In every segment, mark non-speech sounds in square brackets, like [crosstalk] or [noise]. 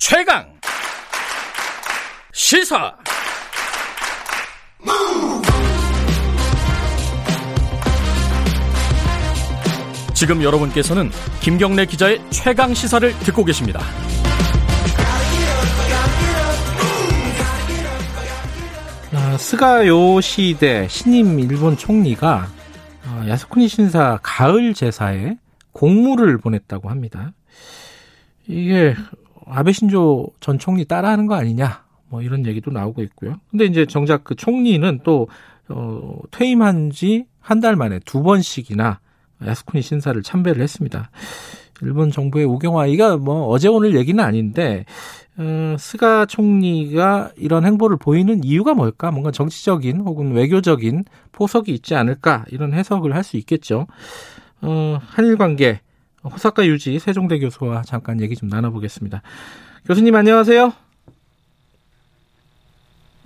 최강 시사 지금 여러분께서는 김경래 기자의 최강 시사를 듣고 계십니다. 아, 스가 요시대 신임 일본 총리가 어, 야스쿠니 신사 가을 제사에 공물을 보냈다고 합니다. 이게 아베 신조 전 총리 따라하는 거 아니냐? 뭐 이런 얘기도 나오고 있고요. 근데 이제 정작 그 총리는 또 어, 퇴임한 지 한 달 만에 두 번씩이나 야스쿠니 신사를 참배를 했습니다. 일본 정부의 우경화 이가 뭐 어제 오늘 얘기는 아닌데 어, 스가 총리가 이런 행보를 보이는 이유가 뭘까? 뭔가 정치적인 혹은 외교적인 포석이 있지 않을까? 이런 해석을 할 수 있겠죠. 어, 한일 관계 호사카 유지 세종대 교수와 잠깐 얘기 좀 나눠보겠습니다. 교수님 안녕하세요.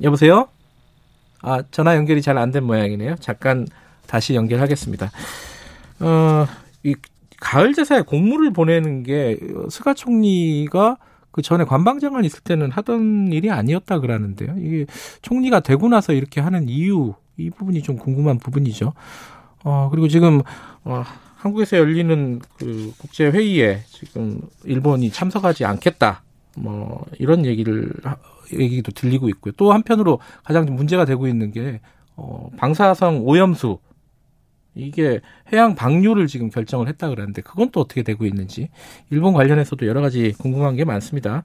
여보세요? 아 전화 연결이 잘 안 된 모양이네요. 잠깐 다시 연결하겠습니다. 어, 이 가을 제사에 공물을 보내는 게 스가 총리가 그 전에 관방장관 있을 때는 하던 일이 아니었다 그러는데요. 이게 총리가 되고 나서 이렇게 하는 이유 이 부분이 좀 궁금한 부분이죠. 어 그리고 지금 어 한국에서 열리는 그 국제 회의에 지금 일본이 참석하지 않겠다. 뭐 이런 얘기를 얘기도 들리고 있고요. 또 한편으로 가장 문제가 되고 있는 게 어, 방사성 오염수 이게 해양 방류를 지금 결정을 했다 그러는데 그건 또 어떻게 되고 있는지 일본 관련해서도 여러 가지 궁금한 게 많습니다.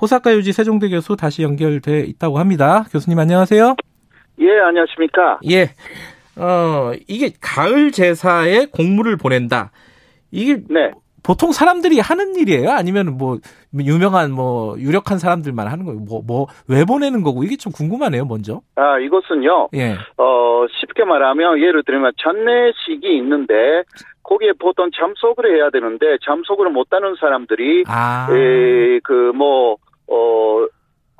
호사카 유지 세종대 교수 다시 연결돼 있다고 합니다. 교수님 안녕하세요. 예, 안녕하십니까? 예. 어, 이게 가을 제사에 공물을 보낸다. 이게 네. 보통 사람들이 하는 일이에요? 아니면 뭐 유명한 뭐 유력한 사람들만 하는 거예요? 뭐 뭐 왜 보내는 거고 이게 좀 궁금하네요. 먼저. 아 이것은요. 예. 어 쉽게 말하면 예를 들면 장례식이 있는데 거기에 보통 참석을 해야 되는데 참석을 못하는 사람들이 아. 그뭐 어.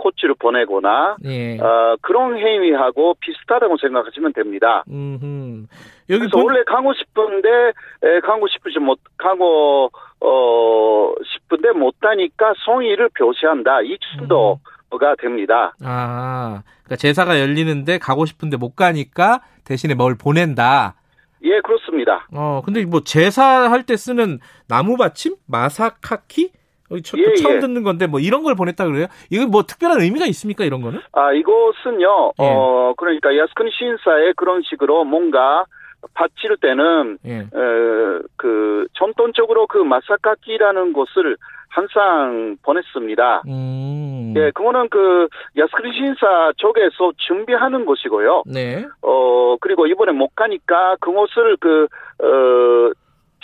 코치를 보내거나 예. 어, 그런 행위하고 비슷하다고 생각하시면 됩니다. 음. 여기 그래서 본- 원래 가고 싶은데 에, 가고 싶으지 못 가고 어 싶은데 못하니까 성의를 표시한다 이 정도가 됩니다. 아. 그러니까 제사가 열리는데 가고 싶은데 못 가니까 대신에 뭘 보낸다. 예 그렇습니다. 어, 근데 뭐 제사할 때 쓰는 나무 받침? 마사카키? 어, 저, 예, 처음 예. 듣는 건데 뭐 이런 걸 보냈다 그래요? 이거 뭐 특별한 의미가 있습니까 이런 거는? 아 이것은요 예. 어 그러니까 야스쿠니 신사에 그런 식으로 뭔가 바칠 때는 예. 에, 그 전통적으로 그 마사카키라는 것을 항상 보냈습니다. 음. 예, 그거는 그 야스쿠니 신사 쪽에서 준비하는 것이고요. 네. 어, 그리고 이번에 못 가니까 그것을 그, 어,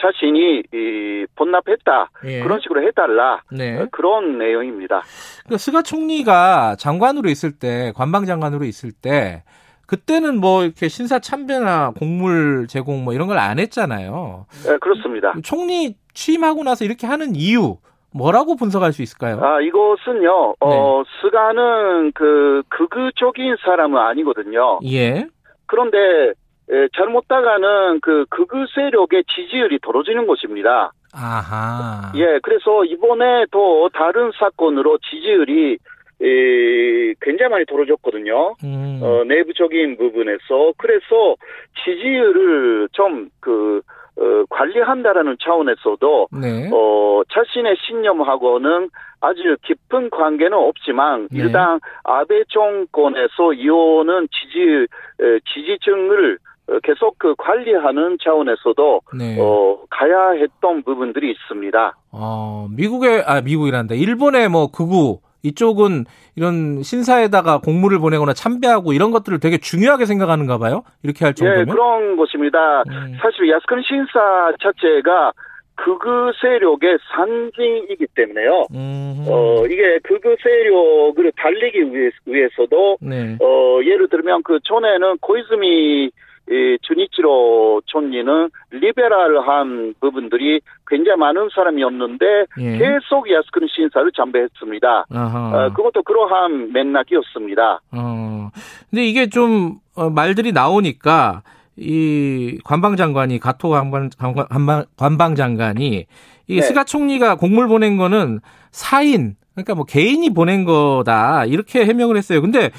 자신이, 이, 본납했다. 예. 그런 식으로 해달라. 네. 어, 그런 내용입니다. 그 스가 총리가 장관으로 있을 때 관방 장관으로 있을 때 그때는 뭐 이렇게 신사 참배나 곡물 제공 뭐 이런 걸 안 했잖아요. 예, 그렇습니다. 총리 취임하고 나서 이렇게 하는 이유 뭐라고 분석할 수 있을까요? 아, 이것은요, 어, 스가는 그, 극우적인 사람은 아니거든요. 예. 그런데, 에, 잘못다가는 그 극우 세력의 지지율이 떨어지는 것입니다. 아하. 예, 그래서 이번에 또 다른 사건으로 지지율이 에, 굉장히 많이 떨어졌거든요. 음. 어, 내부적인 부분에서 그래서 지지율을 좀그 어, 관리한다라는 차원에서도 네. 어, 자신의 신념하고는 아주 깊은 관계는 없지만 네. 일단 아베 정권에서 이오는 지지 에, 지지층을 어, 계속 그 관리하는 차원에서도 네. 어, 가야 했던 부분들이 있습니다. 어, 미국의, 아, 미국이란다. 일본의 뭐 극우, 이쪽은 이런 신사에다가 공물을 보내거나 참배하고 이런 것들을 되게 중요하게 생각하는가 봐요? 이렇게 할 정도면? 예, 그런 것입니다. 음. 사실 야스쿠니 신사 자체가 극우 세력의 상징이기 때문에요. 음. 어, 이게 극우 세력을 달리기 위해, 위해 서도, 네. 어, 예를 들면 그 전에는 고이즈미 이 주니치로 총리는 리베랄한 부분들이 굉장히 많은 사람이었는데 예. 계속 야스쿠니 신사를 잠배했습니다. 어, 그것도 그러한 맥락이었습니다. 어. 근데 이게 좀, 어, 말들이 나오니까, 이 관방장관이, 가토 관방, 관방- 관방장관이, 이 네. 스가 총리가 공물 보낸 거는 사인, 그러니까 뭐 개인이 보낸 거다 이렇게 해명을 했어요. 근데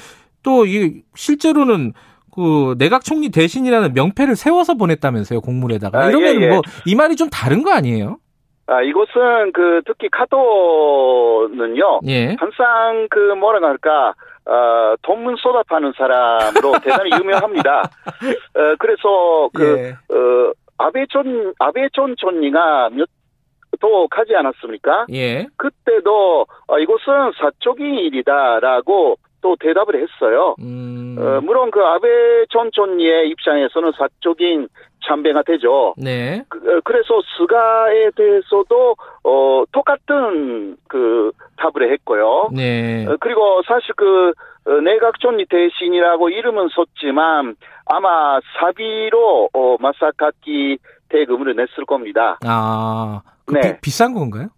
또 이 실제로는 그 내각 총리 대신이라는 명패를 세워서 보냈다면서요 공문에다가 아, 이러면 예, 예. 뭐이 말이 좀 다른 거 아니에요? 아, 이곳은 그 특히 카도는요. 예. 항상 그 뭐라 할까 어, 돈문 쏟아파는 사람으로 [laughs] 대단히 유명합니다. 어, 그래서 그 예. 어, 아베존 아베존 총리가 몇도 가지 않았습니까? 예. 그때도 어, 이곳은 사적인 일이다라고 또 대답을 했어요. 음. 어, 물론 그 아베 전 총리의 입장에서는 사적인 참배가 되죠. 네. 그, 어, 그래서 스가에 대해서도 어, 똑같은 그 답을 했고요. 네. 어, 그리고 사실 그 어, 내각 총리 대신이라고 이름은 썼지만 아마 사비로 어, 마사카키 대금을 냈을 겁니다. 아. 그 네. 비, 비싼 건가요?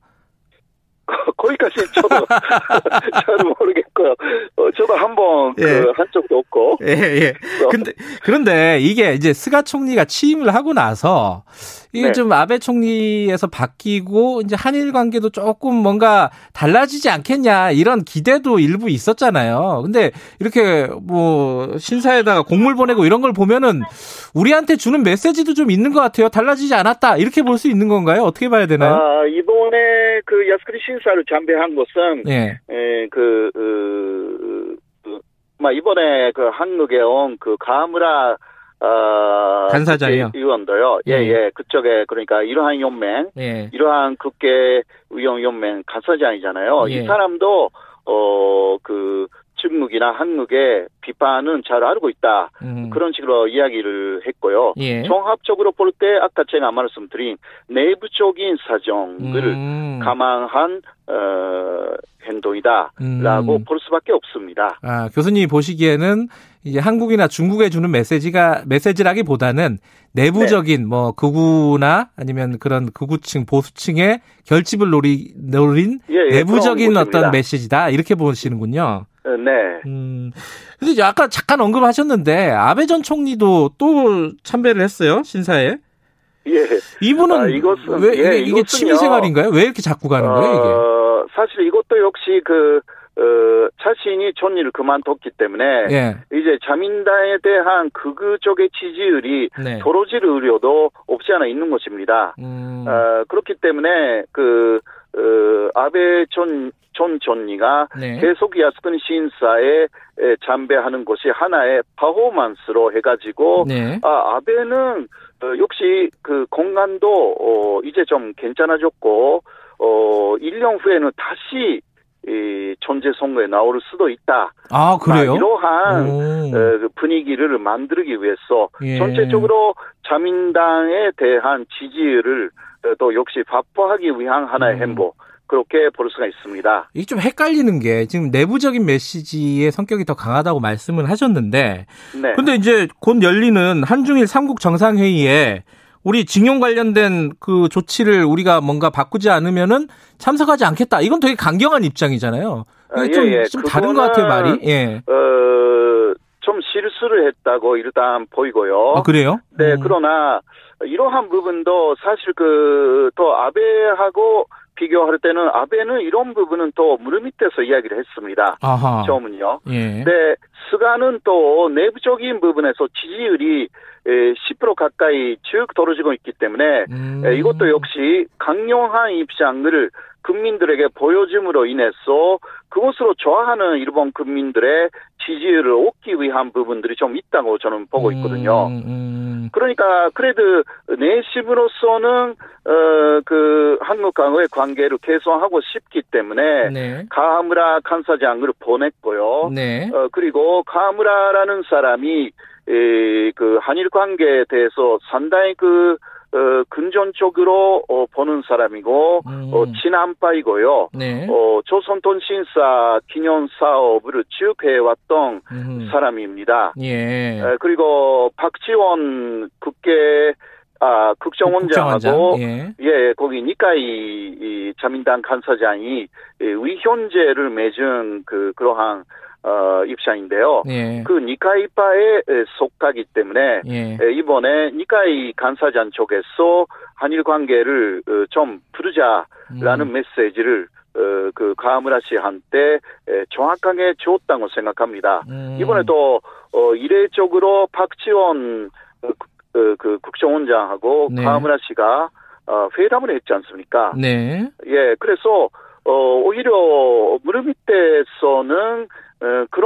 [laughs] 거기까지 저도 [laughs] 잘 모르겠고요. 어, 저도 한번 예. 그한 적도 없고. 예, 예. 근데, 그런데 이게 이제 스가 총리가 취임을 하고 나서 이게 네. 좀 아베 총리에서 바뀌고 이제 한일 관계도 조금 뭔가 달라지지 않겠냐 이런 기대도 일부 있었잖아요. 근데 이렇게 뭐 신사에다가 공물 보내고 이런 걸 보면은 우리한테 주는 메시지도 좀 있는 것 같아요. 달라지지 않았다. 이렇게 볼 수 있는 건가요? 어떻게 봐야 되나요? 아, 이번에 그 야스크리 신 사를 참배한 것은 예. 에, 그, 그, 그, 막 이번에 그 한국에 온 그 가무라 어, 간사장이요? 국회 의원도요. 예, 예. 예. 그쪽에 그러니까 이러한 연맹, 예. 이러한 국회 의원 연맹 간사장이잖아요. 예. 이 사람도 어, 그 중국이나 한국의 비판은 잘 알고 있다. 음. 그런 식으로 이야기를 했고요. 예. 종합적으로 볼 때 아까 제가 말씀드린 내부적인 사정을 음. 감안한 어, 행동이다라고 음. 볼 수밖에 없습니다. 아, 교수님이 보시기에는 이제 한국이나 중국에 주는 메시지가 메시지라기보다는 내부적인 뭐 극우나 아니면 그런 극우층 보수층의 결집을 노리, 노린 예, 예, 내부적인 어떤. 메시지다 이렇게 보시는군요. 어, 네. 음. 근데 이제 아까 잠깐 언급하셨는데 아베 전 총리도 또 참배를 했어요 신사에. 예. 이분은 아, 이것은- 왜 이게, 예, 이게 이것은요. 취미 생활인가요? 왜 이렇게 자꾸 가는 거예요 이게? 어, 사실 이것도 역시 그 어, 자신이 존리를 그만뒀기 때문에 예. 이제 자민당에 대한 극우적의 지지율이 네. 도로질 의료도 없지 않아 있는 것입니다. 음. 어, 그렇기 때문에 그 어, 아베 전, 전 총리가 네. 계속 야스쿠니 신사에 에, 참배하는 것이 하나의 파포먼스로 해가지고 네. 아 아베는 어, 역시 그 공간도 어, 이제 좀 괜찮아졌고 어 1년 후에는 다시 이 존재 선거에 나올 수도 있다. 아 그래요? 아, 이러한 오. 어, 그 분위기를 만들기 위해서 예. 전체적으로 자민당에 대한 지지율을 어, 또 역시 확보하기 위한 하나의 음. 행보 그렇게 볼 수가 있습니다. 이게 좀 헷갈리는 게 지금 내부적인 메시지의 성격이 더 강하다고 말씀을 하셨는데 네. 근데 이제 곧 열리는 한중일 삼국 정상회의에 우리 징용 관련된 그 조치를 우리가 뭔가 바꾸지 않으면은 참석하지 않겠다. 이건 되게 강경한 입장이잖아요. 아, 좀, 예, 예. 좀 다른 것 같아요, 말이. 예. 어, 좀 실수를 했다고 일단 보이고요. 아, 그래요? 네, 음. 그러나 이러한 부분도 사실 그 또 아베하고 비교할 때는 아베는 이런 부분은 또 물밑에서 이야기를 했습니다. 아하. 처음은요. 예. 네, 스가는 또 내부적인 부분에서 지지율이 에, 10% 가까이 쭉 떨어지고 있기 때문에 음. 에, 이것도 역시 강력한 입장을 국민들에게 보여줌으로 인해서 그것으로 좋아하는 일본 국민들의 지지율을 얻기 위한 부분들이 좀 있다고 저는 보고 있거든요. 음, 음. 그러니까 그래도 내심으로서는 어 그 한국과의 관계를 개선하고 싶기 때문에 네. 가무라 간사장을 보냈고요. 네. 어 그리고 가무라라는 사람이 에, 그 한일 관계에 대해서 상당히 그 어, 근전적으로 어, 보는 사람이고 음. 어, 친한파이고요. 네. 어, 조선통신사 기념 사업을 쭉 해왔던 음. 사람입니다. 예. 에, 그리고 박지원 국회 아 국정원장하고 국정원장. 예. 예 거기 니카이 이 자민당 간사장이 이 위헌제를 맺은 그 그러한 어 입장인데요. 예. 그 니카이파에 에, 속하기 때문에 예. 에, 이번에 니카이 간사장 쪽에서 한일 관계를 어, 좀 부르자라는 음. 메시지를 어, 그 가하무라 씨한테 에, 정확하게 줬다고 생각합니다. 음. 이번에 또 어, 이례적으로 박지원 그, 그, 그 국정원장하고 네. 가하무라 씨가 어, 회담을 했지 않습니까? 네. 예, 그래서 어, 오히려 무릎 밑에서는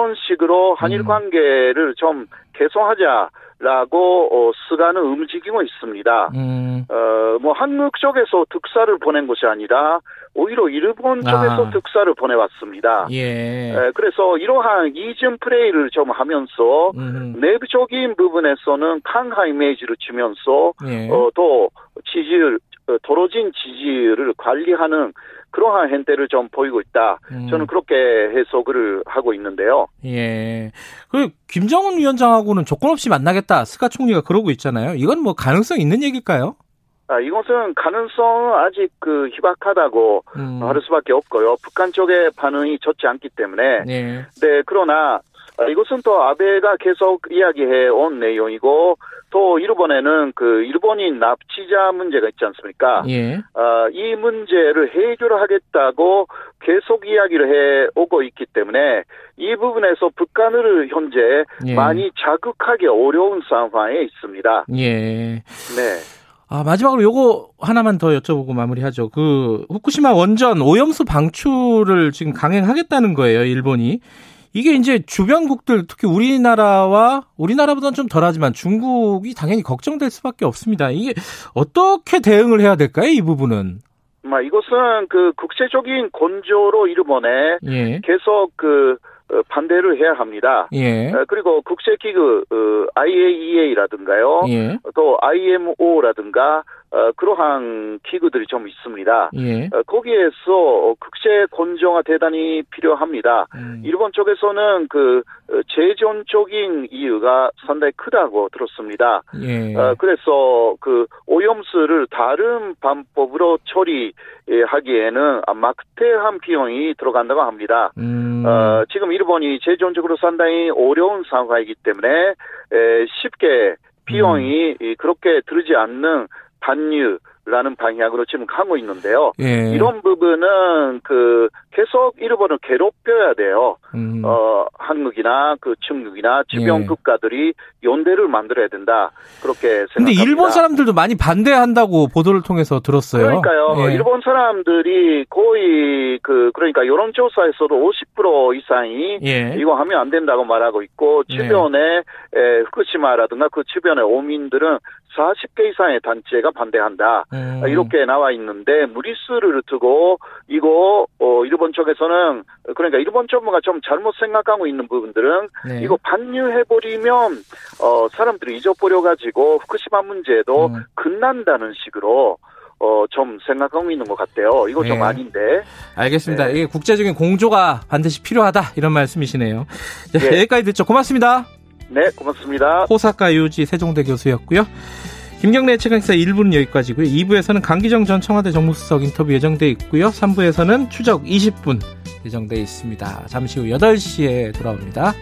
어, 그런 식으로 한일 음. 관계를 좀 개선하자라고 어, 스가는 움직이고 있습니다. 음. 어, 뭐 한국 쪽에서 특사를 보낸 것이 아니라 오히려 일본 쪽에서 아. 특사를 보내왔습니다. 예. 에, 그래서 이러한 이전 플레이를 좀 하면서 음. 내부적인 부분에서는 강한 이미지를 주면서 예. 어, 또 지지율 어, 떨어진 지지율을 관리하는 그러한 행태를 좀 보이고 있다. 음. 저는 그렇게 해석을 하고 있는데요. 예. 그 김정은 위원장하고는 조건 없이 만나겠다. 스가 총리가 그러고 있잖아요. 이건 뭐 가능성 있는 얘기일까요? 아, 이것은 가능성은 아직 그 희박하다고 음. 할 수밖에 없고요. 북한 쪽의 반응이 좋지 않기 때문에. 네. 네, 그러나 아, 이것은 또 아베가 계속 이야기해 온 내용이고 또 일본에는 그 일본인 납치자 문제가 있지 않습니까? 예. 아, 이 문제를 해결 하겠다고 계속 이야기를 해 오고 있기 때문에 이 부분에서 북한을 현재 예. 많이 자극하기 어려운 상황에 있습니다. 예. 네. 아, 마지막으로 요거 하나만 더 여쭤보고 마무리하죠. 그 후쿠시마 원전 오염수 방출을 지금 강행하겠다는 거예요, 일본이. 이게 이제 주변국들 특히 우리나라와 우리나라보다는 좀 덜하지만 중국이 당연히 걱정될 수밖에 없습니다. 이게 어떻게 대응을 해야 될까요, 이 부분은? 뭐 이것은 그 국제적인 건조로 일본에 예. 계속 그 어, 반대를 해야 합니다. 예. 어, 그리고 국제기구 어, IAEA라든가요, 예. 또 IMO라든가 어, 그러한 기구들이 좀 있습니다. 예. 어, 거기에서 국제 건조가 대단히 필요합니다. 음. 일본 쪽에서는 그 어, 재정적인 이유가 상당히 크다고 들었습니다. 예. 어, 그래서 그 오염수를 다른 방법으로 처리하기에는 막대한 비용이 들어간다고 합니다. 음. 어, 지금 일본이 재정적으로 상당히 어려운 상황이기 때문에 에, 쉽게 비용이 음. 이, 그렇게 들지 않는 반유라는 방향으로 지금 가고 있는데요. 예. 이런 부분은 그 계속 일본을 괴롭혀야 돼요. 음. 어, 한국이나 그 중국이나 주변 예. 국가들이 연대를 만들어야 된다. 그렇게 생각합니다. 근데 일본 사람들도 많이 반대한다고 보도를 통해서 들었어요. 그러니까요. 예. 일본 사람들이 거의 그 그러니까 여론조사에서도 50% 이상이 예. 이거 하면 안 된다고 말하고 있고 네. 주변에 에, 후쿠시마라든가 그 주변의 오민들은 40개 이상의 단체가 반대한다. 음. 이렇게 나와 있는데 무리수를 두고 이거 어, 일본 쪽에서는 그러니까 일본 정부가 좀 잘못 생각하고 있는 부분들은 네. 이거 반유해 버리면 어, 사람들이 잊어버려 가지고 후쿠시마 문제도 음. 끝난다는 식으로 어, 좀 생각하고 있는 것 같아요. 이거 좀 네. 아닌데. 알겠습니다. 네. 이게 국제적인 공조가 반드시 필요하다 이런 말씀이시네요. 자, 네. 여기까지 듣죠. 고맙습니다. 네, 고맙습니다. 호사카 유지 세종대 교수였고요. 김경래 최강사 1부는 여기까지고요. 2부에서는 강기정 전 청와대 정무수석 인터뷰 예정돼 있고요. 3부에서는 추적 20분 예정돼 있습니다. 잠시 후 8시에 돌아옵니다.